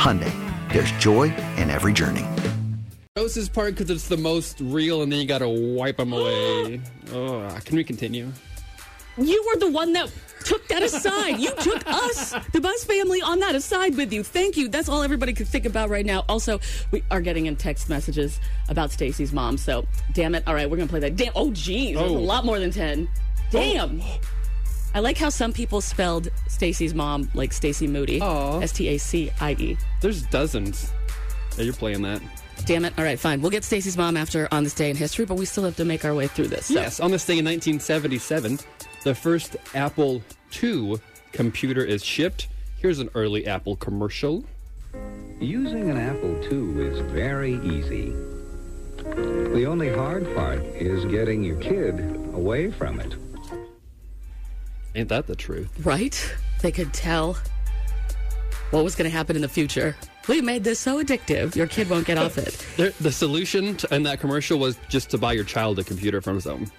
Hyundai, there's joy in every journey. Grossest part because it's the most real, and then you gotta wipe them away. oh, can we continue? You were the one that took that aside. You took us, the Buzz family, on that aside with you. Thank you. That's all everybody can think about right now. Also, we are getting in text messages about Stacy's mom. So, damn it. All right, we're gonna play that. Damn. Oh, geez, there's a Oh. lot more than ten. Oh. Damn. I like how some people spelled Stacy's mom like Stacy Moody. Aw. S T A C I E. There's dozens. Yeah, you're playing that. Damn it. All right, fine. We'll get Stacy's mom after on this day in history, but we still have to make our way through this. So. Yes, on this day in 1977, the first Apple II computer is shipped. Here's an early Apple commercial. Using an Apple II is very easy. The only hard part is getting your kid away from it. Ain't that the truth? Right? They could tell what was going to happen in the future. We made this so addictive, your kid won't get off it. The solution to, in that commercial was just to buy your child a computer from some.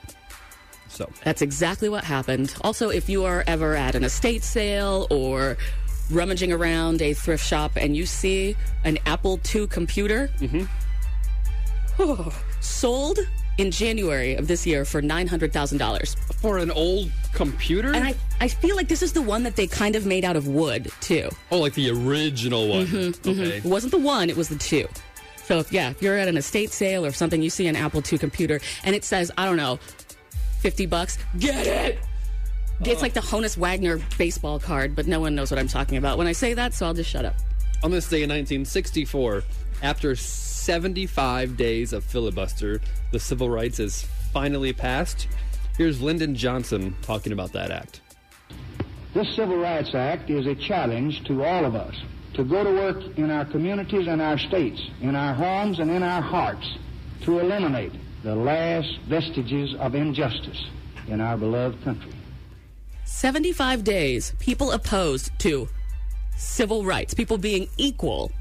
So, That's exactly what happened. Also, if you are ever at an estate sale or rummaging around a thrift shop and you see an Apple II computer, oh, sold in January of this year for $900,000. for an old computer? And I, I feel like this is the one that they kind of made out of wood, too. oh, like the original one. Mm-hmm, Okay. It wasn't the one, it was the two. So if yeah, if you're at an estate sale or something, you see an Apple II computer and it says, I don't know, fifty bucks, get it. It's like the Honus Wagner baseball card, but no one knows what I'm talking about when I say that, so I'll just shut up. On this day in 1964, after 75 days of filibuster, the civil rights is finally passed. Here's Lyndon Johnson talking about that act. This Civil Rights Act is a challenge to all of us to go to work in our communities and our states, in our homes and in our hearts, to eliminate the last vestiges of injustice in our beloved country. 75 days, people opposed to civil rights, people being equal.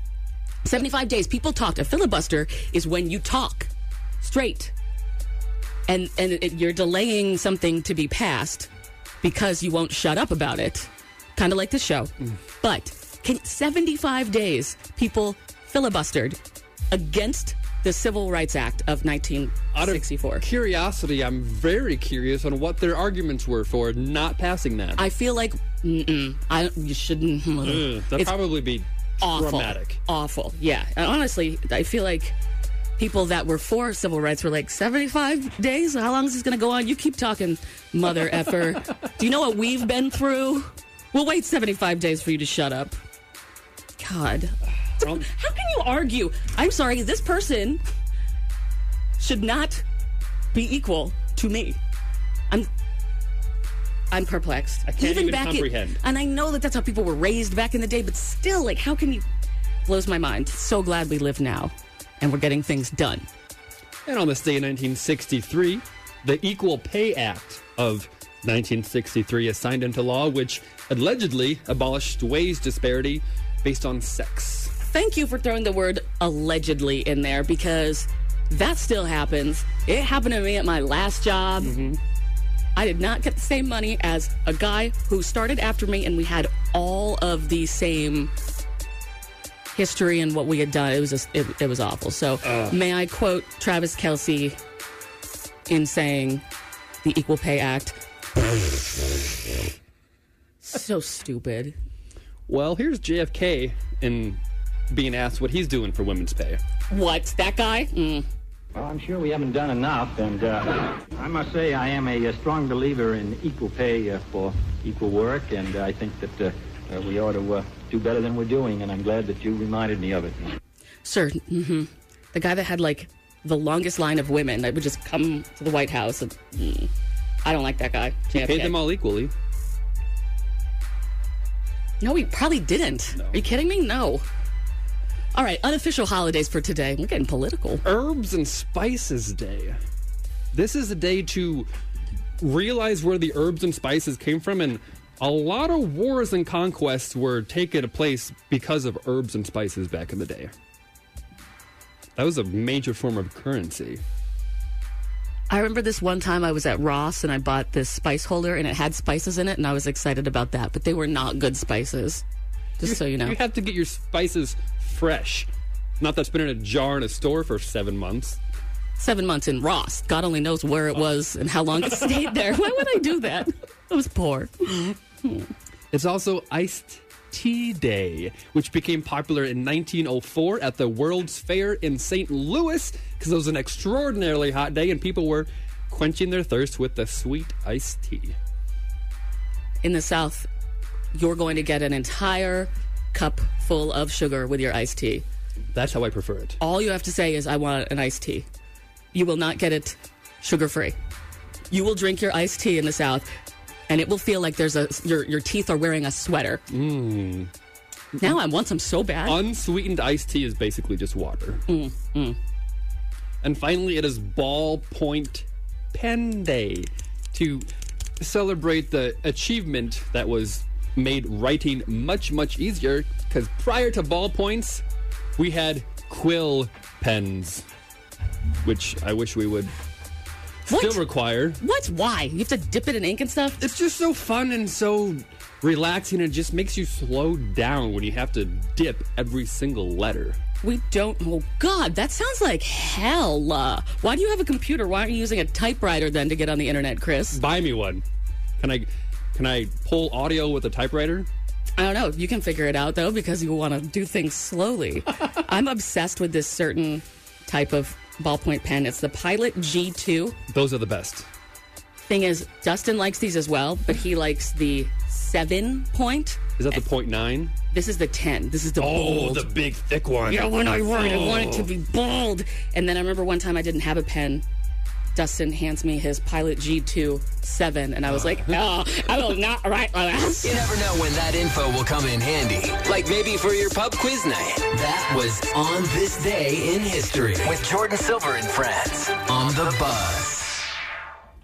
75 days, people talked. A filibuster is when you talk straight. And, and it, you're delaying something to be passed because you won't shut up about it. Kind of like this show. Mm. But can, 75 days, people filibustered against the Civil Rights Act of Out of 1964. curiosity, I'm very curious on what their arguments were for not passing that. I feel like mm-mm, I you shouldn't. Ugh, that'd probably be awful, traumatic. awful. Yeah, and honestly, I feel like people that were for civil rights were like seventy-five days. How long is this going to go on? You keep talking, mother effer. Do you know what we've been through? We'll wait seventy-five days for you to shut up. God, how can you argue? I'm sorry, this person should not be equal to me. I'm I'm perplexed. I can't even comprehend. In, and I know that that's how people were raised back in the day, but still, like, how can you? Blows my mind. So glad we live now, and we're getting things done. And on this day in 1963, the Equal Pay Act of 1963 is signed into law, which allegedly abolished wage disparity based on sex. Thank you for throwing the word allegedly in there because That still happens. It happened to me at my last job. Mm-hmm. I did not get the same money as a guy who started after me, and we had all of the same history and what we had done. It was just, it, it was awful. So, may I quote Travis Kelce in saying the Equal Pay Act? so stupid. Well, here's JFK in being asked what he's doing for women's pay. What? That guy? Mm. Well, I'm sure we haven't done enough, and uh, I must say I am a, uh strong believer in equal pay uh, for equal work, and I think that uh, uh, we ought to uh, do better than we're doing, and I'm glad that you reminded me of it. Sir, hmm the guy that had like the longest line of women that would just come to the White House. And, mm, I don't like that guy. He JFK. paid them all equally. No, he probably didn't. Are you kidding me? No. All right, unofficial holidays for today. We're getting political. Herbs and Spices Day. This is a day to realize where the herbs and spices came from, and a lot of wars and conquests were taken place because of herbs and spices back in the day. That was a major form of currency. I remember this one time I was at Ross and I bought this spice holder and it had spices in it, and I was excited about that, but they were not good spices. Just so you know. You have to get your spices fresh. Not that's been in a jar in a store for seven months. Seven months in Ross. God only knows where it was and how long it stayed there. Why would I do that? It was poor. It's also iced tea day, which became popular in 1904 at the World's Fair in St. Louis because it was an extraordinarily hot day and people were quenching their thirst with the sweet iced tea. in the South, you're going to get an entire cup full of sugar with your iced tea. That's how I prefer it. All you have to say is, I want an iced tea. You will not get it sugar free. You will drink your iced tea in the South, and it will feel like there's a your your teeth are wearing a sweater. Mm. Now I want some so bad. Unsweetened iced tea is basically just water. And finally, it is Ballpoint Pen Day to celebrate the achievement that was made writing much, much easier. Because prior to ballpoints, we had quill pens, which I wish we would What? still require. what? Why? You have to dip it in ink and stuff. It's just so fun and so relaxing. It just makes you slow down when you have to dip every single letter. We don't. Oh God, that sounds like hell. Uh, why do you have a computer? Why aren't you using a typewriter then to get on the internet, Chris? Buy me one. Can I? Can I pull audio with a typewriter? I don't know. You can figure it out though because you want to do things slowly. I'm obsessed with this certain type of ballpoint pen. It's the Pilot G2. Those are the best. Thing is, Dustin likes these as well, but he likes the seven point. Is that the point nine? This is the ten. This is the bold. Oh, the big thick one. Yeah, when I write, I want it to oh. be bold. And then I remember one time I didn't have a pen. Dustin hands me his Pilot G2 7, and I was like, no, oh, I will not write like this. You never know when that info will come in handy. Like maybe for your pub quiz night. That was on this day in history with Jordan Silver and friends on the bus.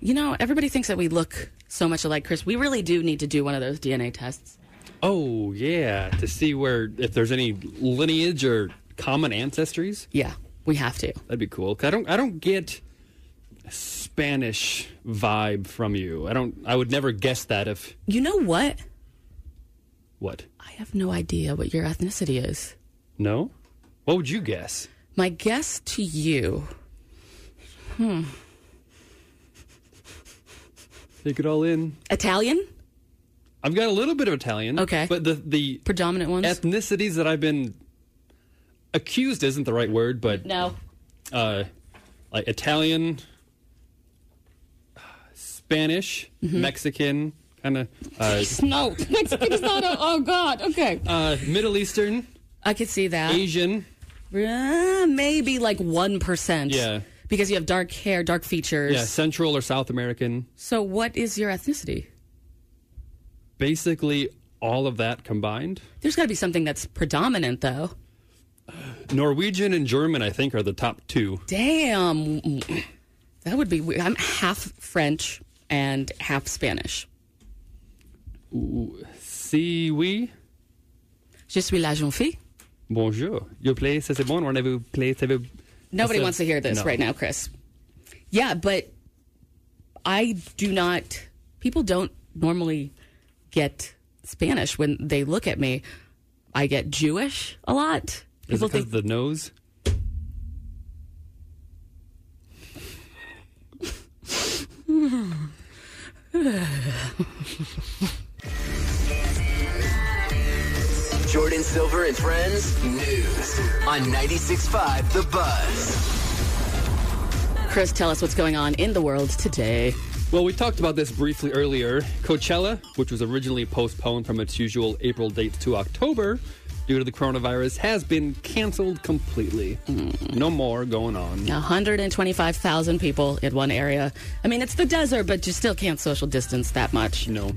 You know, everybody thinks that we look so much alike, Chris. We really do need to do one of those DNA tests. Oh yeah, to see where if there's any lineage or common ancestries. Yeah, we have to. That'd be cool. 'Cause I don't. I don't get a Spanish vibe from you. I don't. I would never guess that if You know what? what? I have no idea what your ethnicity is. No. What would you guess? My guess to you. Hmm. Take it all in. Italian? I've got a little bit of Italian. Okay. But the the Predominant ones? ethnicities that I've been accused isn't the right word, but no. uh, like Italian, Spanish, Mm-hmm. Mexican, kind of uh, No. Mexican is not a, oh, God. Okay. uh, Middle Eastern, I could see that. Asian. Uh, maybe like 1%. Yeah. Because you have dark hair, dark features. Yeah, Central or South American. So, what is your ethnicity? Basically, all of that combined. There's got to be something that's predominant, though. Norwegian and German, I think, are the top two. Damn. That would be weird. I'm half French and half Spanish. Si oui, Je suis la jeune fille. bonjour. Your place, c'est bon. Rendez-vous place, vous Nobody wants to hear this No. right now, Chris. Yeah, but I do not. People don't normally get Spanish when they look at me. I get Jewish a lot. Is People because think of the nose? Jordan Silver and Friends News on 96.5 The Buzz. Chris, tell us what's going on in the world today. Well, we talked about this briefly earlier. Coachella, which was originally postponed from its usual April date to October due to the coronavirus, has been canceled completely. Hmm. No more going on. 125,000 people in one area. I mean, it's the desert, but you still can't social distance that much. No.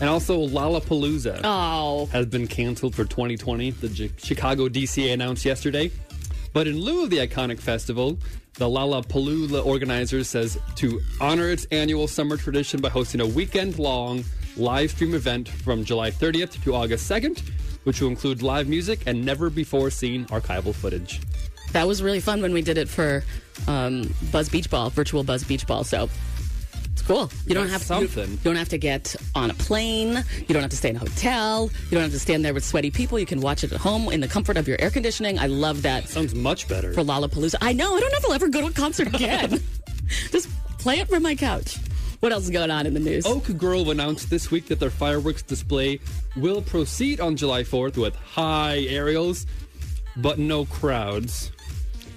And also, Lollapalooza Oh, has been canceled for 2020. The J- Chicago DCA announced yesterday. But in lieu of the iconic festival, the Lollapalooza organizers says to honor its annual summer tradition by hosting a weekend-long live stream event from July 30th to August 2nd, which will include live music and never-before-seen archival footage. that was really fun when we did it for um, Buzz Beach Ball, virtual Buzz Beach Ball. So it's cool. You don't have That's to. You, something. you don't have to get on a plane. You don't have to stay in a hotel. You don't have to stand there with sweaty people. You can watch it at home in the comfort of your air conditioning. I love that Sounds much better. for Lollapalooza. I know. I don't know if I'll ever go to a concert again. Just play it from my couch. What else is going on in the news? Oak Grove announced this week that their fireworks display will proceed on July 4th with high aerials, but no crowds.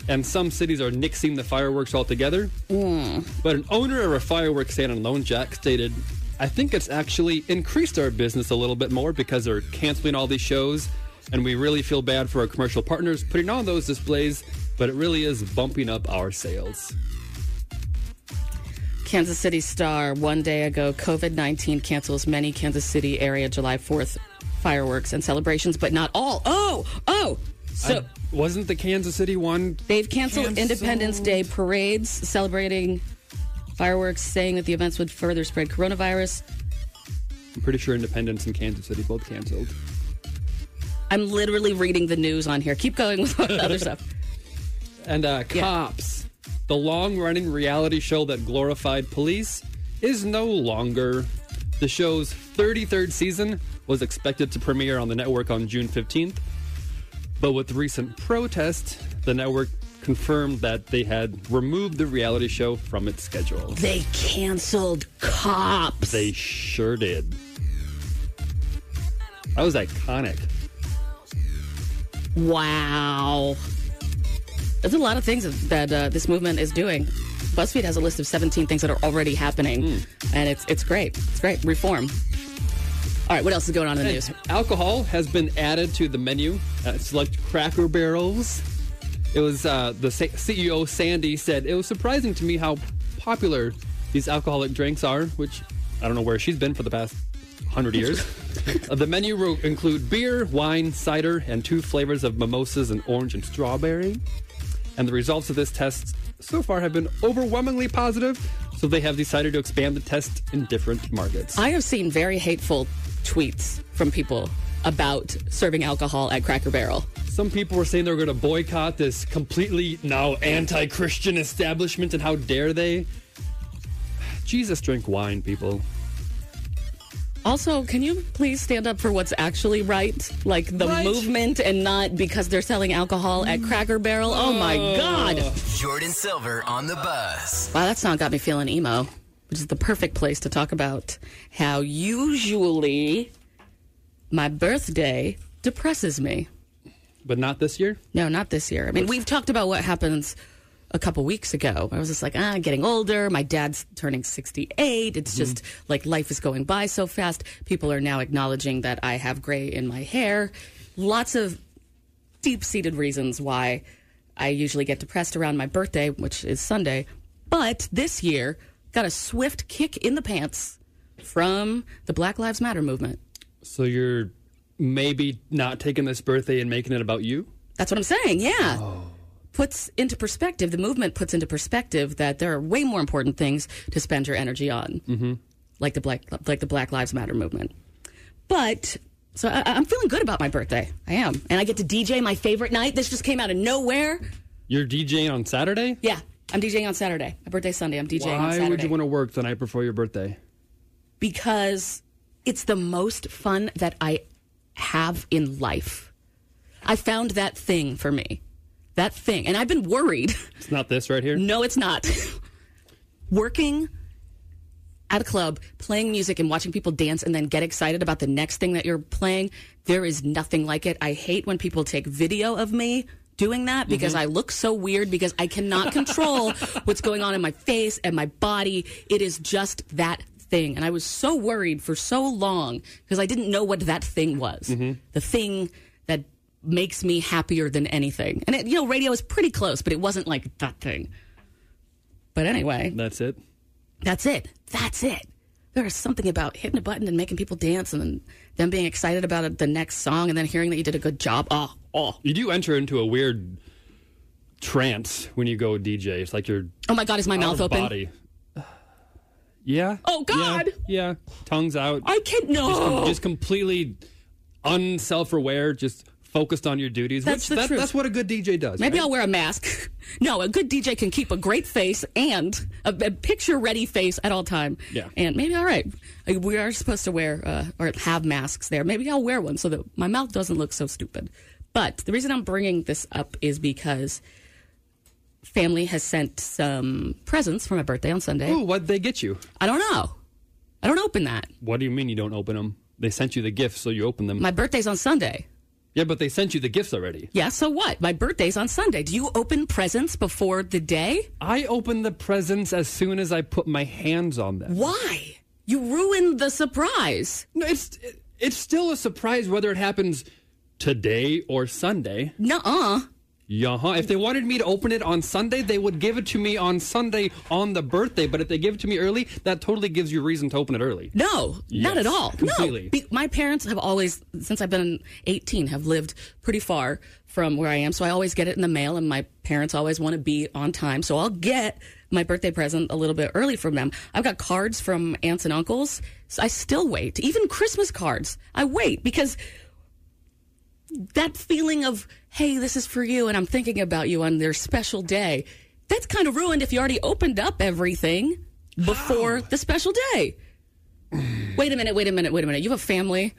And some cities are nixing the fireworks altogether. Mm. But an owner of a fireworks stand in Lone Jack stated, I think it's actually increased our business a little bit more because they're canceling all these shows. And we really feel bad for our commercial partners putting on those displays, but it really is bumping up our sales. Kansas City Star one day ago, COVID 19 cancels many Kansas City area July 4th fireworks and celebrations, but not all. Oh, oh. So I- wasn't the Kansas City one they've canceled, canceled? Independence Day parades celebrating fireworks, saying that the events would further spread coronavirus. I'm pretty sure Independence and Kansas City both canceled. I'm literally reading the news on here. Keep going with other stuff. And uh, Cops, the long running reality show that glorified police, is no longer. The show's 33rd season was expected to premiere on the network on June 15th. But with recent protests, the network confirmed that they had removed the reality show from its schedule. They canceled cops. They sure did. That was iconic. Wow. There's a lot of things that uh, this movement is doing. BuzzFeed has a list of 17 things that are already happening, and it's it's great. It's great. Reform. All right, what else is going on in the news? Alcohol has been added to the menu at select Cracker Barrels. It was uh, the C- CEO Sandy said it was surprising to me how popular these alcoholic drinks are, which I don't know where she's been for the past hundred years. Uh, the menu will include beer, wine, cider, and two flavors of mimosas and orange and strawberry. And the results of this test so far have been overwhelmingly positive, so they have decided to expand the test in different markets. I have seen very hateful tweets from people about serving alcohol at Cracker Barrel. Some people were saying they were going to boycott this completely now anti Christian establishment, and how dare they? Jesus, drink wine, people. Also, can you please stand up for what's actually right? Like the Right. movement and not because they're selling alcohol at Cracker Barrel? Oh my God. Jordan Silver on the bus. Wow, that song got me feeling emo, which is the perfect place to talk about how usually my birthday depresses me. But not this year? No, not this year. I mean, we've talked about what happens a couple weeks ago. I was just like, ah, getting older. My dad's turning 68. It's just like life is going by so fast. People are now acknowledging that I have gray in my hair. Lots of deep seated reasons why I usually get depressed around my birthday, which is Sunday. But this year, got a swift kick in the pants from the Black Lives Matter movement. So you're maybe not taking this birthday and making it about you? That's what I'm saying. Yeah. Puts into perspective, the movement puts into perspective that there are way more important things to spend your energy on, mm-hmm. like the Black, like the Black Lives Matter movement. But so I, I'm feeling good about my birthday. I am, and I get to DJ my favorite night. This just came out of nowhere. You're DJing on Saturday? Yeah, I'm DJing on Saturday. My birthday's Sunday. I'm DJing on Why would you want to work the night before your birthday? because it's the most fun that I have in life. I found that thing for me. That thing. And I've been worried. It's not this right here. No, it's not. Working at a club, playing music and watching people dance and then get excited about the next thing that you're playing, there is nothing like it. I hate when people take video of me doing that because mm-hmm. I look so weird because I cannot control what's going on in my face and my body. It is just that thing. And I was so worried for so long because I didn't know what that thing was. Mm-hmm. The thing that makes me happier than anything. And it, you know, radio is pretty close, but it wasn't like that thing. But anyway, That's it. that's it. That's it. There is something about hitting a button and making people dance and then them being excited about it, the next song and then hearing that you did a good job. Oh, oh. You do enter into a weird trance when you go DJ. It's like you're Oh my God, is my out mouth open? body. Yeah. Oh, God. Yeah. yeah. Tongues out. I can't, just, com- no. just completely unself-aware. Just focused on your duties. That's which the that, truth. that's what a good DJ does. Maybe right? I'll wear a mask. no, a good DJ can keep a great face and a, a picture-ready face at all time. Yeah. And maybe all right, Uh, we are supposed to wear uh, or have masks there. Maybe I'll wear one so that my mouth doesn't look so stupid. But the reason I'm bringing this up is because family has sent some presents for my birthday on Sunday. Ooh, what'd they get you? I don't know. I don't open that. What do you mean you don't open them? They sent you the gifts, so you open them. My birthday's on Sunday. Yeah, but they sent you the gifts already. Yeah, so what? My birthday's on Sunday. Do you open presents before the day? I open the presents as soon as I put my hands on them. Why? You ruined the surprise. No, it's it's still a surprise whether it happens today or Sunday. Nuh-uh. Yeah, if they wanted me to open it on Sunday, they would give it to me on Sunday on the birthday. But if they give it to me early, that totally gives you reason to open it early. No, not at all. completely. No. Be- my parents have always, since I've been 18, have lived pretty far from where I am. So I always get it in the mail, and my parents always want to be on time. So I'll get my birthday present a little bit early from them. I've got cards from aunts and uncles. So I still wait. Even Christmas cards, I wait because that feeling of, hey, this is for you, and I'm thinking about you on their special day, that's kind of ruined if you already opened up everything before the special day. wait a minute, wait a minute, wait a minute. You have a family,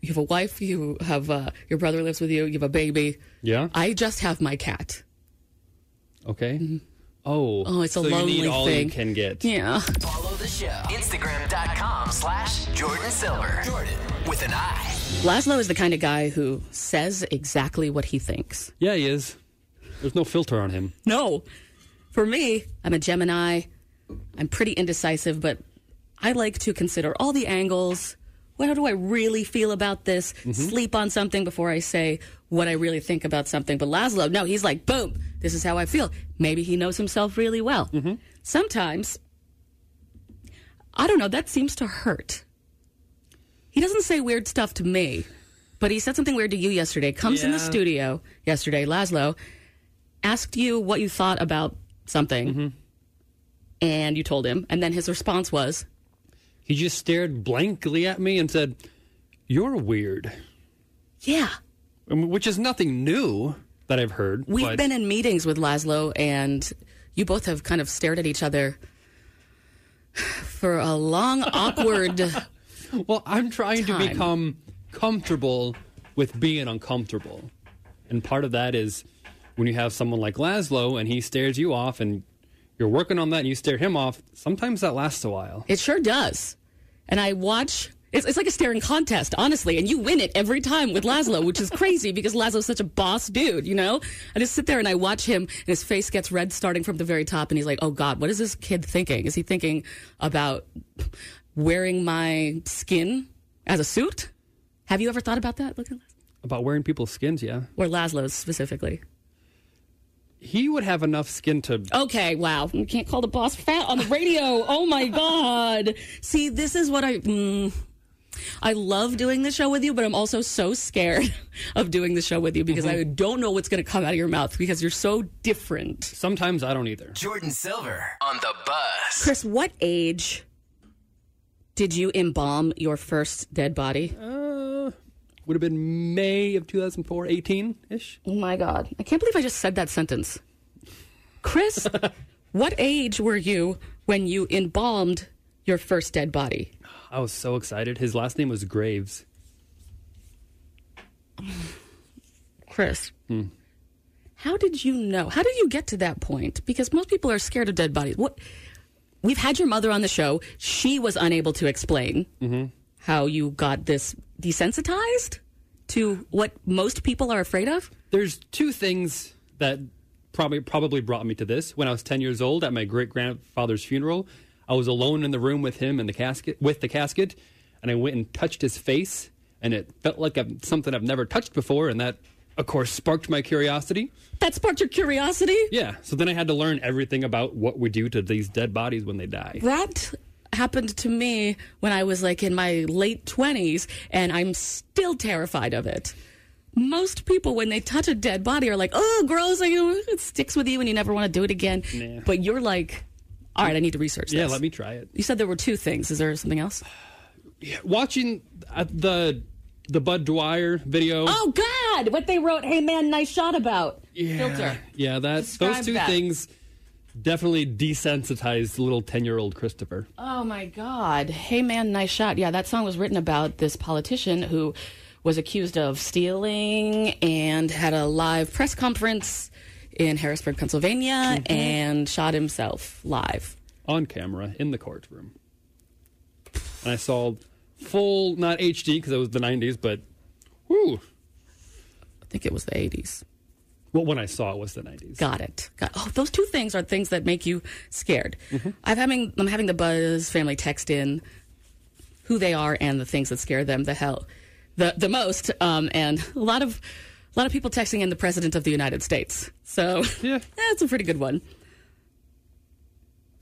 you have a wife, you have uh, your brother lives with you, you have a baby. Yeah. I just have my cat. Okay. Oh. Oh, it's a so lonely you need all thing. you can get. Yeah. Follow the show. Instagram.com slash Jordan Silver. Jordan with an I. Laszlo is the kind of guy who says exactly what he thinks. Yeah, he is. There's no filter on him. No. For me, I'm a Gemini. I'm pretty indecisive, but I like to consider all the angles. What do I really feel about this? Mm-hmm. Sleep on something before I say what I really think about something. But Laszlo, no, he's like, boom, this is how I feel. Maybe he knows himself really well. Mm-hmm. Sometimes, I don't know, that seems to hurt. He doesn't say weird stuff to me, but he said something weird to you yesterday. Comes in the studio yesterday, Laszlo, asked you what you thought about something, mm-hmm. and you told him, and then his response was, He just stared blankly at me and said, You're weird. "Yeah, um, Which is nothing new that I've heard. we've but been in meetings with Laszlo, and you both have kind of stared at each other for a long, awkward." Well, I'm trying to become comfortable with being uncomfortable. And part of that is when you have someone like Laszlo and he stares you off and you're working on that and you stare him off, sometimes that lasts a while. It sure does. And I watch. It's, it's like a staring contest, honestly, and you win it every time with Laszlo, which is crazy because Laszlo's such a boss dude, you know? I just sit there and I watch him, and his face gets red starting from the very top, and he's like, oh God, what is this kid thinking? Is he thinking about wearing my skin as a suit? Have you ever thought about that? Look at About wearing people's skins, yeah. Or Laszlo's specifically. He would have enough skin to. Okay, wow. You can't call the boss fat on the radio. oh my God. See, this is what I. Mm, I love doing the show with you, but I'm also so scared of doing the show with you because I don't know what's going to come out of your mouth because you're so different. Sometimes I don't either. Jordan Silver on the bus. Chris, what age did you embalm your first dead body? Uh, would have been May of 2004, 18 ish. Oh my God. I can't believe I just said that sentence. Chris, what age were you when you embalmed your first dead body? I was so excited. His last name was Graves. Chris, how did you know? How did you get to that point? Because most people are scared of dead bodies. What? We've had your mother on the show. She was unable to explain mm-hmm. how you got this desensitized to what most people are afraid of. There's two things that probably probably brought me to this. When I was 10 years old at my great grandfather's funeral, I was alone in the room with him in the casket with the casket, and I went and touched his face, and it felt like something I've never touched before, and that of course sparked my curiosity. That sparked your curiosity? Yeah, so then I had to learn everything about what we do to these dead bodies when they die. That happened to me when I was like in my late 20s, and I'm still terrified of it. Most people, when they touch a dead body, are like, oh, gross. It sticks with you and you never want to do it again. Nah. But you're like, all right, I need to research this. Yeah, let me try it. You said there were two things. Is there something else? Yeah, Watching uh, the the Bud Dwyer video. Oh, God. What they wrote, hey, man, nice shot about. yeah, Filter. Yeah, that Describe those two that. things definitely desensitized little 10-year-old Christopher. Oh my God. Hey man, nice shot. Yeah, that song was written about this politician who was accused of stealing and had a live press conference in Harrisburg, Pennsylvania, mm-hmm. and shot himself live. on camera in the courtroom. And I saw full, not HD because it was the 90s, but whoo. I think it was the 80s. Well, when I saw it was the 90s. Got it. Got, oh, those two things are things that make you scared. Mm-hmm. I'm having I'm having the Buzz family text in who they are and the things that scare them the hell the the most. Um, and a lot of a lot of people texting in the president of the United States. So Yeah. that's a pretty good one.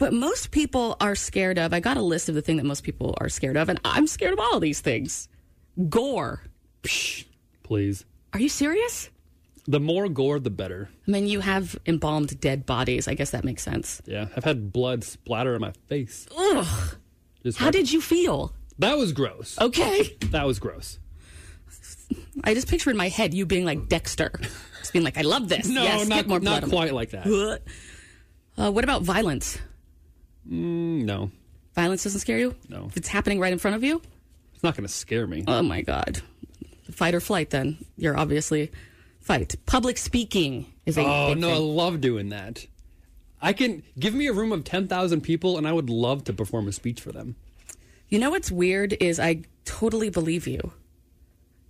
But most people are scared of. I got a list of the thing that most people are scared of, and I'm scared of all of these things. Gore. Psh, please. Are you serious? The more gore, the better. I mean, you have embalmed dead bodies. I guess that makes sense. Yeah, I've had blood splatter on my face. Ugh. Just How like- did you feel? that was gross. Okay. That was gross. I just picture in my head you being like Dexter, just being like, "I love this. No, yes, not, get more blood." not quite like that. Uh, what about violence? Mm, no, Violence doesn't scare you. No. If it's happening right in front of you. it's not going to scare me. Oh my god. Fight or flight. Then you're obviously fight. Public speaking is a oh, no, I love doing that. I can give me a room of 10,000 people and I would love to perform a speech for them. You know what's weird is I totally believe you.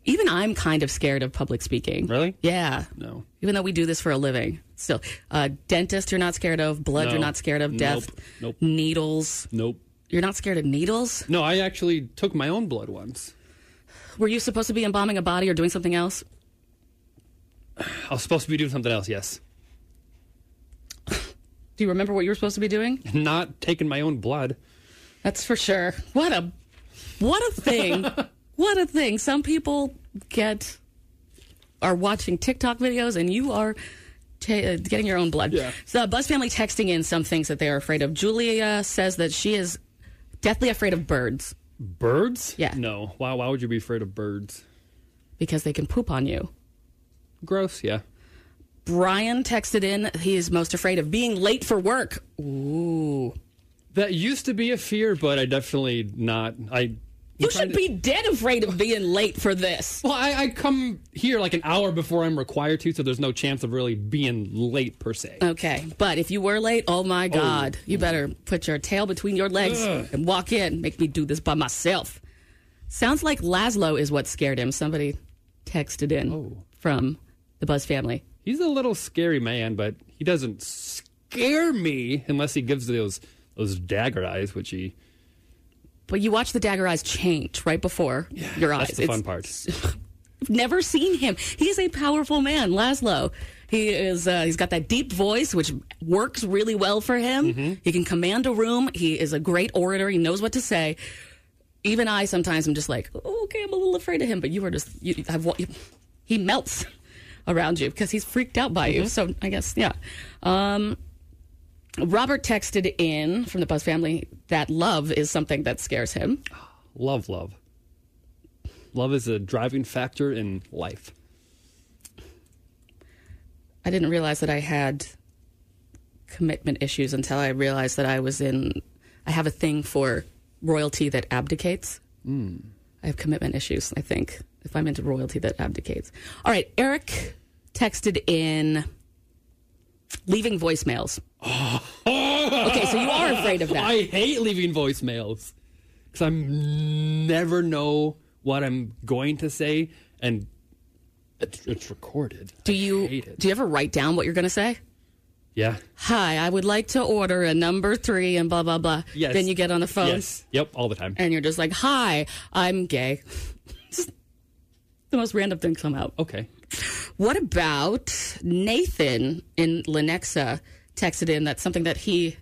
Even I'm kind of scared of public speaking. Really? Yeah. No. Even though we do this for a living. Still, uh, dentist, you're not scared of. Blood, No. you're not scared of. Death. Nope. Nope. Needles. Nope. You're not scared of needles? No, I actually took my own blood once. Were you supposed to be embalming a body or doing something else? I was supposed to be doing something else, yes. Do you remember what you were supposed to be doing? Not taking my own blood. That's for sure. What a what a thing. what a thing. Some people get are watching TikTok videos and you are ta uh, getting your own blood. Yeah. So Buzz family texting in some things that they are afraid of. Julia says that she is deathly afraid of birds Birds? Yeah. No. Why, why would you be afraid of birds? because they can poop on you. Gross, yeah. Brian texted in he is most afraid of being late for work. Ooh. That used to be a fear, but I definitely not. I. You should to- be dead afraid of being late for this. Well, I, I come here like an hour before I'm required to, so there's no chance of really being late per se. Okay, but if you were late, oh my oh. God, you better put your tail between your legs and walk in. Make me do this by myself. Sounds like Laszlo is what scared him. Somebody texted in oh. from the Buzz family. He's a little scary man, but he doesn't scare me unless he gives those those dagger eyes, which he. But you watch the dagger eyes change right before your eyes. That's the fun part. Never seen him. He's a powerful man, Laszlo. He is. Uh, he's got that deep voice, which works really well for him. Mm-hmm. He can command a room. He is a great orator. He knows what to say. Even I sometimes am just like, oh, okay, I'm a little afraid of him. But you are just. You, I've, wa- he melts around you because he's freaked out by Mm-hmm. you. So I guess yeah. Um, Robert texted in from the Buzz family that love is something that scares him. Love, love. Love is a driving factor in life. I didn't realize that I had commitment issues until I realized that I was in. I have a thing for royalty that abdicates. Hmm. I have commitment issues, I think, if I'm into royalty that abdicates. All right, Eric texted in leaving voicemails. okay, so you are afraid of that. I hate leaving voicemails because I never know what I'm going to say, and it's, it's recorded. do I you hate it. do you ever write down what you're going to say? yeah. Hi, I would like to order a number three and blah blah blah. Yes. Then you get on the phone Yes. Yep. All the time. and you're just like, "Hi, I'm gay." The most random thing come out. Okay. What about Nathan in Lenexa texted in that something that he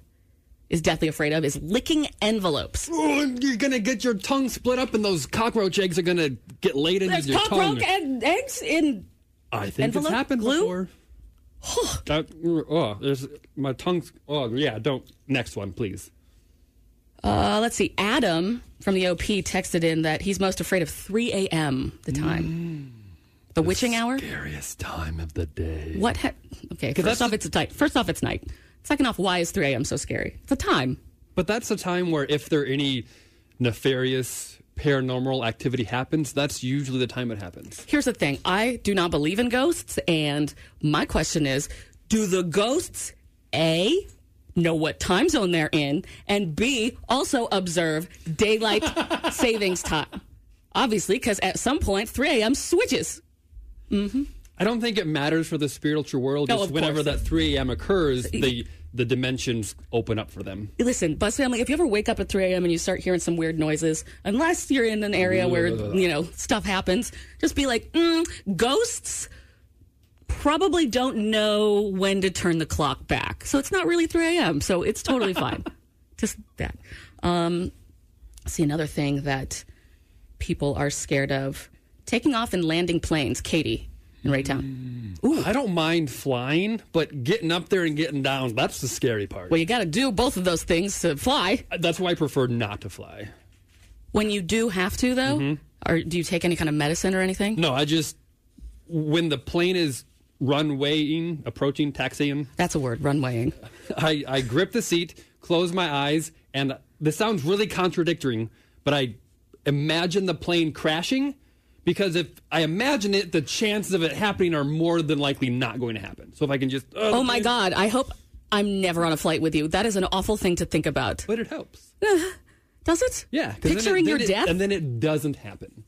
is deathly afraid of is licking envelopes. Oh, you're gonna get your tongue split up, and those cockroach eggs are gonna get laid into There's your cockroach tongue. and eggs in. I think envelope it's happened glue? before. that, oh, there's my tongue's. Oh, yeah. Don't. Next one, please. Uh, let's see. Adam from the OP texted in that he's most afraid of 3 a.m. the time. The witching hour? Scariest time of the day. What? Ha- okay, 'Cause first that's off, the- it's a night. First off, it's night. Second off, why is 3 a.m. so scary? It's a time. But that's a time where if there are any nefarious paranormal activity happens, that's usually the time it happens. Here's the thing I do not believe in ghosts, and my question is do the ghosts, A, know what time zone they're in, and B, also observe daylight savings time? Obviously, because at some point, 3 a.m. switches. I don't think it matters for the spiritual world. No, Just whenever that 3 a.m. occurs, the the dimensions open up for them. Listen, Buzz family, if you ever wake up at 3 a.m. and you start hearing some weird noises, unless you're in an area where, you know, stuff happens, just be like, mm, ghosts probably don't know when to turn the clock back. So it's not really 3 a.m. So it's totally fine. Just that. Um, see, another thing that people are scared of taking off and landing planes. Katie in Raytown. Hmm. Ooh, I don't mind flying, but getting up there and getting down, that's the scary part. Well, you got to do both of those things to fly. Uh, that's why I prefer not to fly. When you do have to, though, mm-hmm. or do you take any kind of medicine or anything? No, I just, when the plane is runwaying, approaching, taxiing, That's a word, runwaying. I, I grip the seat, close my eyes, and this sounds really contradictory, but I imagine the plane crashing because if I imagine it, the chances of it happening are more than likely not going to happen. So if I can just. uh, Oh my God, I hope I'm never on a flight with you. That is an awful thing to think about. But it helps. Does it? Yeah. 'cause then it- Picturing then your it- death? And then it doesn't happen.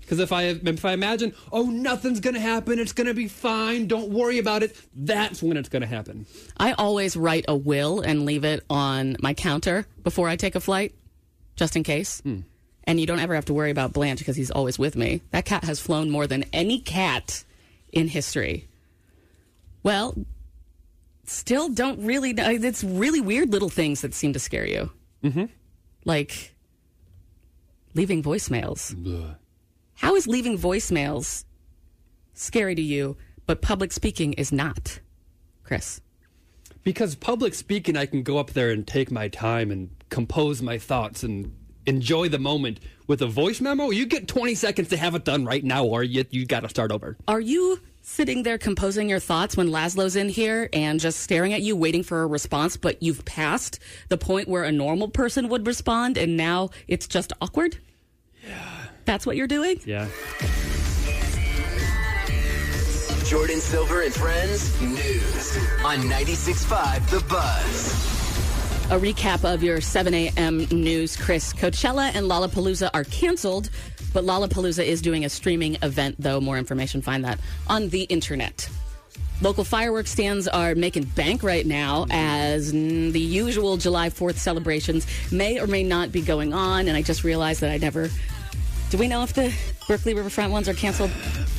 Because if I if I imagine, oh, nothing's going to happen, it's going to be fine, don't worry about it, that's when it's going to happen. I always write a will and leave it on my counter before I take a flight, just in case. And you don't ever have to worry about Blanche because he's always with me. That cat has flown more than any cat in history. Well, still don't really know. It's really weird little things that seem to scare you. Mm-hmm. Like leaving voicemails. How is leaving voicemails scary to you, but public speaking is not? Chris. Because public speaking, I can go up there and take my time and compose my thoughts and enjoy the moment. With a voice memo, you get 20 seconds to have it done right now, or you, you got to start over. Are you sitting there composing your thoughts when Laszlo's in here and just staring at you, waiting for a response, but you've passed the point where a normal person would respond and now it's just awkward? Yeah. That's what you're doing? Yeah. Jordan Silver and Friends News on 96.5 The Buzz. A recap of your 7 a.m. news, Chris. Coachella and Lollapalooza are canceled, but Lollapalooza is doing a streaming event, though. More information, find that on the internet. Local fireworks stands are making bank right now as the usual July 4th celebrations may or may not be going on. And I just realized that I never. Do we know if the Berkley Riverfront ones are canceled?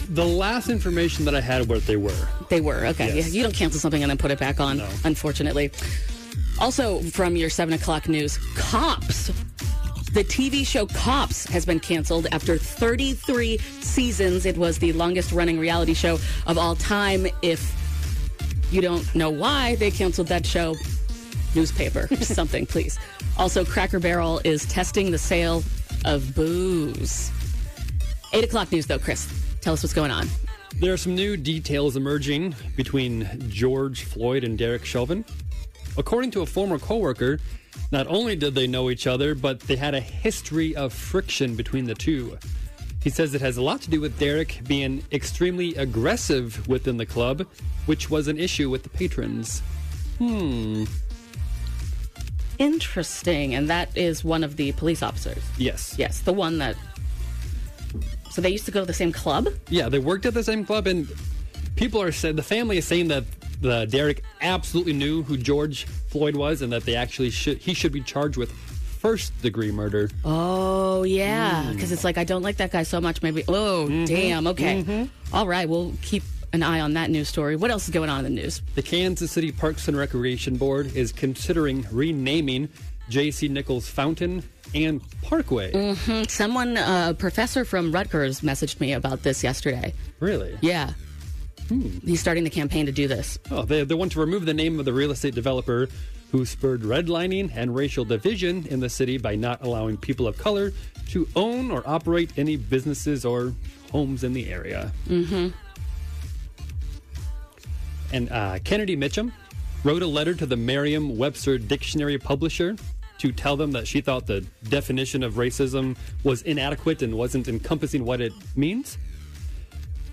The last information that I had were they were. They were. Okay. Yes. Yeah, you don't cancel something and then put it back on, No. unfortunately. Also, from your 7 o'clock news, Cops. The TV show Cops has been canceled after 33 seasons. It was the longest running reality show of all time. If you don't know why they canceled that show, newspaper, something, please. Also, Cracker Barrel is testing the sale of booze. 8 o'clock news, though, Chris. Tell us what's going on. There are some new details emerging between George Floyd and Derek Chauvin. According to a former coworker, not only did they know each other, but they had a history of friction between the two. He says it has a lot to do with Derek being extremely aggressive within the club, which was an issue with the patrons. Hmm. Interesting. And that is one of the police officers. Yes. Yes, the one that. So they used to go to the same club? Yeah, they worked at the same club, and people are saying the family is saying that the Derek absolutely knew who George Floyd was, and that they actually should he should be charged with first degree murder. Oh, yeah. Because it's like, I don't like that guy so much. Maybe. Oh, damn. Okay. All right. We'll keep an eye on that news story. What else is going on in the news? The Kansas City Parks and Recreation Board is considering renaming J.C. Nichols Fountain and Parkway. Hmm, Someone, uh, a professor from Rutgers, messaged me about this yesterday. Really? Yeah. He's starting the campaign to do this. Oh, they, they want to remove the name of the real estate developer who spurred redlining and racial division in the city by not allowing people of color to own or operate any businesses or homes in the area. Mm-hmm. And uh, Kennedy Mitchum wrote a letter to the Merriam Webster Dictionary publisher to tell them that she thought the definition of racism was inadequate and wasn't encompassing what it means.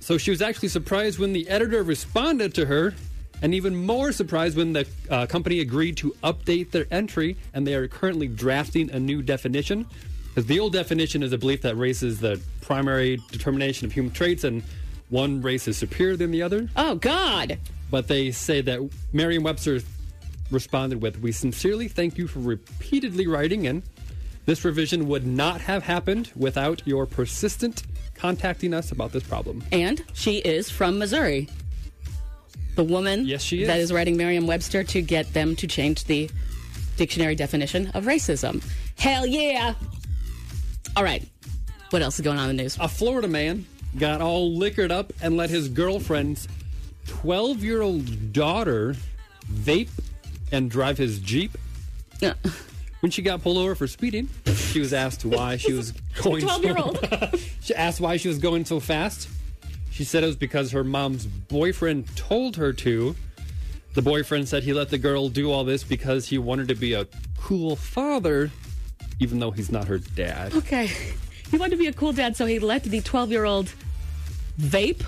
So she was actually surprised when the editor responded to her, and even more surprised when the uh, company agreed to update their entry, and they are currently drafting a new definition. Because the old definition is a belief that race is the primary determination of human traits, and one race is superior than the other. Oh, God. But they say that Merriam Webster responded with, We sincerely thank you for repeatedly writing in. This revision would not have happened without your persistent contacting us about this problem. And she is from Missouri. The woman Yes, she is. that is writing Merriam Webster to get them to change the dictionary definition of racism. Hell yeah. All right. What else is going on in the news? A Florida man got all liquored up and let his girlfriend's 12 year old daughter vape and drive his Jeep. Uh, When she got pulled over for speeding, she was asked why she was going 12 year old. She asked why she was going so fast. She said it was because her mom's boyfriend told her to. The boyfriend said he let the girl do all this because he wanted to be a cool father, even though he's not her dad. okay. He wanted to be a cool dad, so he let the 12 year old vape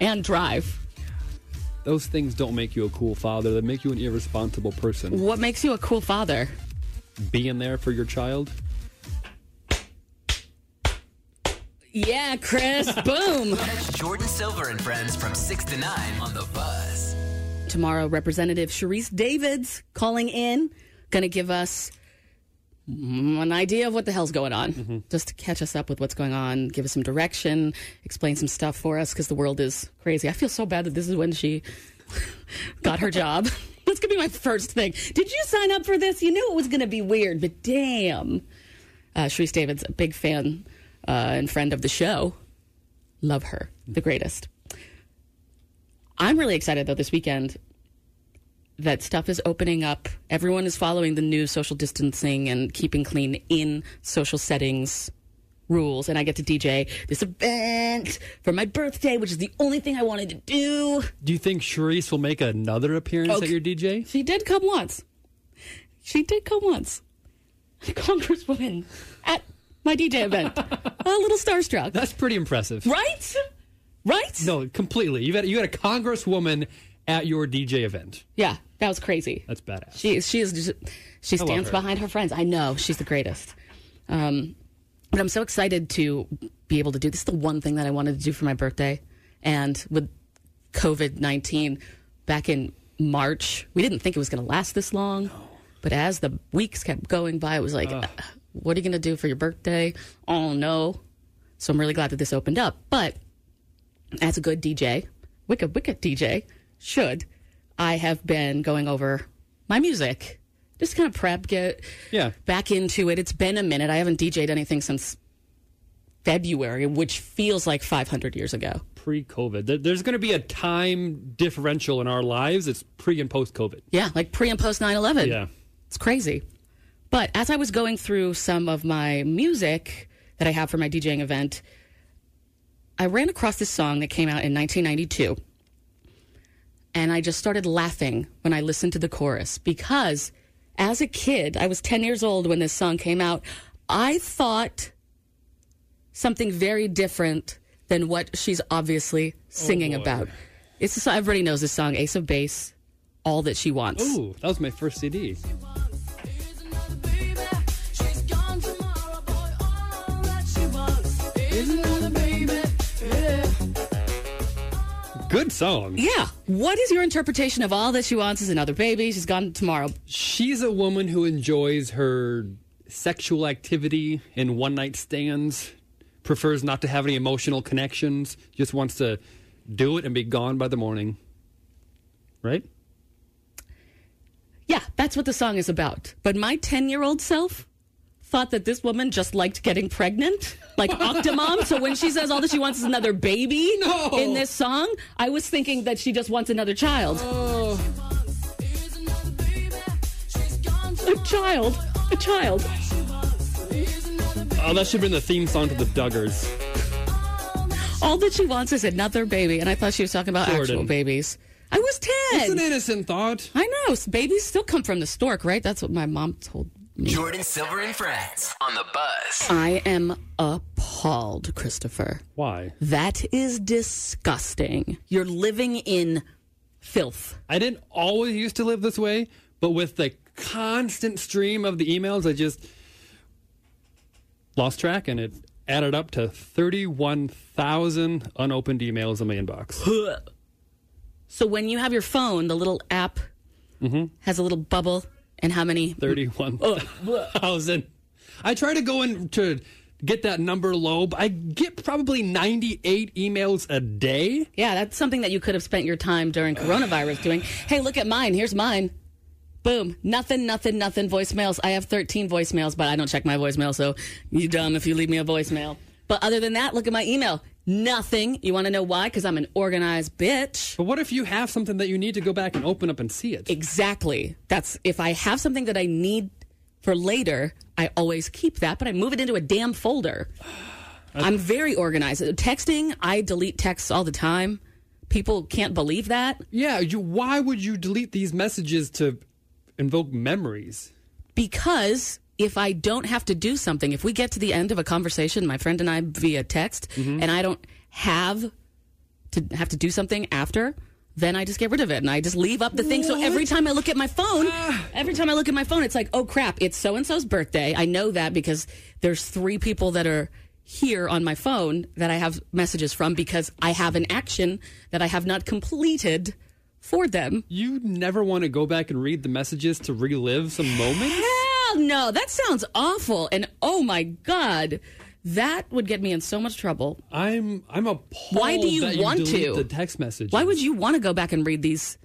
and drive. Those things don't make you a cool father, they make you an irresponsible person. What makes you a cool father? Being there for your child. Yeah, Chris. Boom. Catch Jordin Silver and friends from 6 to 9 on the Buzz. Tomorrow, Representative Sharice Davids calling in, going to give us an idea of what the hell's going on, mm-hmm. just to catch us up with what's going on, give us some direction, explain some stuff for us because the world is crazy. I feel so bad that this is when she got her job. That's gonna be my first thing. Did you sign up for this? You knew it was gonna be weird, but damn. Uh, Sharice Davids, a big fan uh, and friend of the show. Love her, the greatest. I'm really excited though this weekend that stuff is opening up. Everyone is following the new social distancing and keeping clean in social settings rules. And I get to DJ this event for my birthday, which is the only thing I wanted to do. Do you think Sharice will make another appearance Okay. at your DJ? She did come once. She did come once. A congresswoman at my DJ event. a little starstruck. That's pretty impressive. Right? Right? No, completely. You had you had a congresswoman at your DJ event. Yeah, that was crazy. That's badass. She she is just she stands her. behind her friends. I know she's the greatest. Um, but I'm so excited to be able to do this. Is the one thing that I wanted to do for my birthday, and with COVID nineteen back in March, we didn't think it was going to last this long. But as the weeks kept going by, it was like, "Uh, what are you going to do for your birthday? Oh no! So I'm really glad that this opened up. But as a good DJ, wicked, wicked DJ, should, I have been going over my music. Just kind of prep, get Yeah. back into it. It's been a minute. I haven't DJ'd anything since February, which feels like 500 years ago. Pre-COVID, there's going to be a time differential in our lives. It's pre and post COVID. Yeah, like pre and post 9 11. Yeah. It's crazy. But as I was going through some of my music that I have for my DJing event, I ran across this song that came out in 1992. And I just started laughing when I listened to the chorus because as a kid, I was 10 years old when this song came out. I thought something very different than what she's obviously oh, singing boy. about. It's a song, everybody knows this song, Ace of Base, All That She Wants. Ooh, that was my first CD. Good song. Yeah. What is your interpretation of All That She Wants is Another Baby? She's gone tomorrow. She's a woman who enjoys her sexual activity in one night stands, prefers not to have any emotional connections, just wants to do it and be gone by the morning. Right? Yeah, that's what the song is about. But my 10 year old self thought that this woman just liked getting pregnant, like Octomom. so when she says all that she wants is another baby No. in this song, I was thinking that she just wants another child. Oh. A child. A child. Oh, that should have been the theme song to the Duggars. All that she wants is another baby. And I thought she was talking about Jordan. actual babies. I was 10. It's an innocent thought. I know. Babies still come from the stork, right? That's what my mom told me. Jordin Silver and Friends on the Buzz. I am appalled, Christopher. Why? That is disgusting. You're living in filth. I didn't always used to live this way, but with the constant stream of the emails, I just lost track and it added up to 31,000 unopened emails in my inbox. So when you have your phone, the little app mm-hmm. has a little bubble and how many 31,000. I try to go in to get that number low, but I get probably 98 emails a day. Yeah, that's something that you could have spent your time during coronavirus doing. Hey, look at mine. Here's mine. Boom. Nothing, nothing, nothing. Voicemails. I have 13 voicemails, but I don't check my voicemail, so you dumb if you leave me a voicemail. But other than that, look at my email. Nothing. You want to know why? Because I'm an organized bitch. But what if you have something that you need to go back and open up and see it? Exactly. That's if I have something that I need for later, I always keep that, but I move it into a damn folder. I'm very organized. Texting, I delete texts all the time. People can't believe that Yeah, you, why would you delete these messages to invoke memories? because if I don't have to do something, if we get to the end of a conversation, my friend and I via text, mm-hmm. and I don't have to have to do something after, then I just get rid of it and I just leave up the thing. So every time I look at my phone, ah. every time I look at my phone, it's like, oh crap, it's so and so's birthday. I know that because there's three people that are here on my phone that I have messages from because I have an action that I have not completed for them. You never want to go back and read the messages to relive some moments? Hell no, that sounds awful. And oh my God, that would get me in so much trouble. I'm I'm appalled. Why do you want to? the text message? Why would you want to go back and read these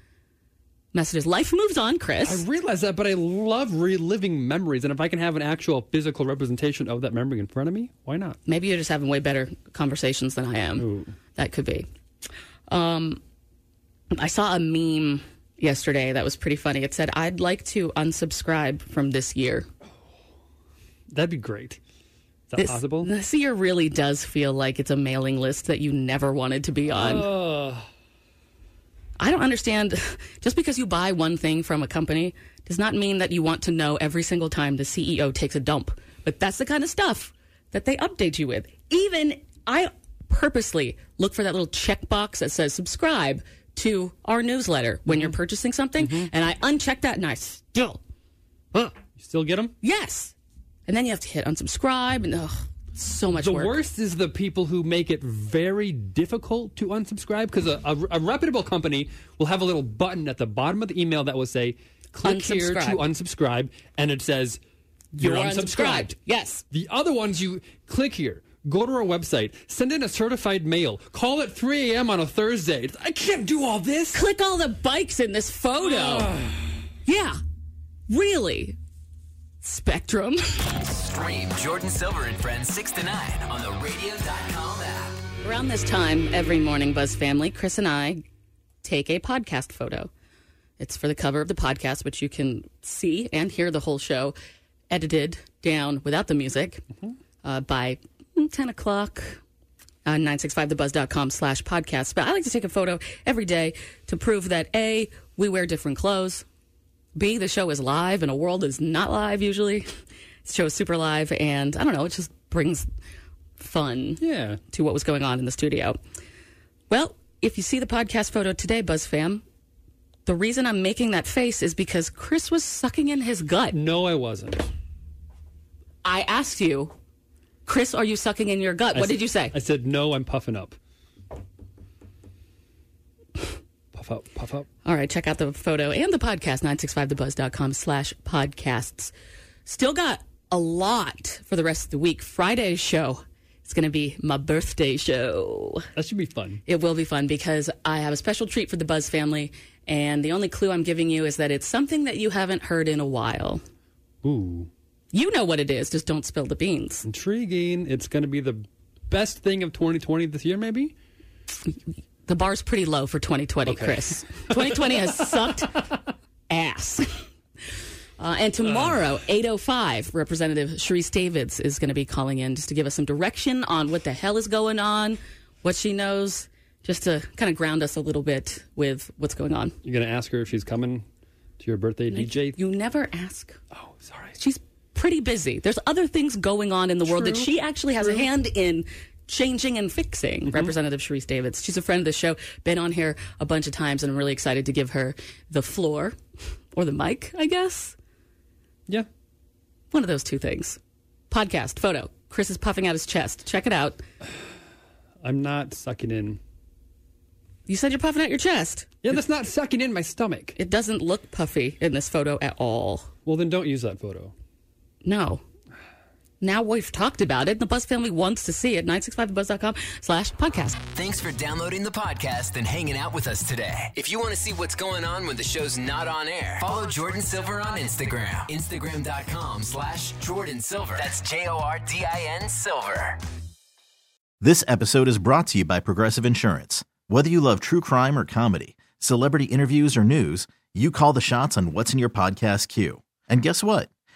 messages? Life moves on, Chris. I realize that, but I love reliving memories, and if I can have an actual physical representation of that memory in front of me, why not? Maybe you're just having way better conversations than I am. That could be. Um, I saw a meme yesterday that was pretty funny. It said, I'd like to unsubscribe from this year. That'd be great. Is that This, possible? this year really does feel like it's a mailing list that you never wanted to be on. I don't understand. Just because you buy one thing from a company does not mean that you want to know every single time the CEO takes a dump. But that's the kind of stuff that they update you with. Even I purposely look for that little checkbox that says subscribe to our newsletter when you're mm-hmm. purchasing something, mm-hmm. and I uncheck that and I still, You still get them? yes. And then you have to hit unsubscribe, and ugh, so much The work. worst is the people who make it very difficult to unsubscribe because a, a, a reputable company will have a little button at the bottom of the email that will say, click here to Unsubscribe. and it says, you're, unsubscribed. Yes. The other ones, you click here, go to our website, send in a certified mail, call at 3 a.m. on a Thursday. I can't do all this. click all the bikes in this photo. yeah, really. Spectrum. Stream Jordin Silver and Friends 6 to 9 on the radio.com app. Around this time every morning, Buzz family, Chris and I take a podcast photo. It's for the cover of the podcast, which you can see and hear the whole show edited down without the music uh, by 10 o'clock uh, on 965thebuzz.com slash podcast. But I like to take a photo every day to prove that A, we wear different clothes. B, the show is live and a world is not live usually. The show is super live and I don't know, it just brings fun Yeah. to what was going on in the studio. Well, if you see the podcast photo today, Buzz fam, the reason I'm making that face is because Chris was sucking in his gut. No, I wasn't. I asked you, Chris, are you sucking in your gut? I What said- did you say? I said, no, I'm puffing up. puff up, puff up. All right, check out the photo and the podcast, 965thebuzz.com slash podcasts. Still got a lot for the rest of the week. Friday's show is going to be my birthday show. That should be fun. It will be fun because I have a special treat for the Buzz family. And the only clue I'm giving you is that it's something that you haven't heard in a while. Ooh, You know what it is, just don't spill the beans. intriguing. It's going to be the best thing of 2020 this year, maybe? The bar's pretty low for 2020, Chris. 2020 has sucked ass. Uh, and tomorrow, 8.05, Representative Sharice Davids is going to be calling in just to give us some direction on what the hell is going on, what she knows, just to kind of ground us a little bit with what's going on. You're going to ask her if she's coming to your birthday DJ? You never ask. Oh, sorry. She's pretty busy. There's other things going on in the world that she actually has a hand in changing and fixing. Mm-hmm. Representative Sharice Davids. She's a friend of the show, been on here a bunch of times, and I'm really excited to give her the floor or the mic, I guess. Yeah. One of those two things. Podcast, photo. Chris is puffing out his chest. Check it out. I'm not sucking in. You said you're puffing out your chest. Yeah, that's not sucking in my stomach. It doesn't look puffy in this photo at all. Well, then don't use that photo. No. Now we've talked about it. The Buzz family wants to see it. 965thebuzz.com slash podcast. Thanks for downloading the podcast and hanging out with us today. If you want to see what's going on when the show's not on air, follow Jordin Silver on Instagram. Instagram.com slash Jordin Silver. That's J O R D I N Silver. This episode is brought to you by Progressive Insurance. Whether you love true crime or comedy, celebrity interviews or news, you call the shots on what's in your podcast queue. And guess what?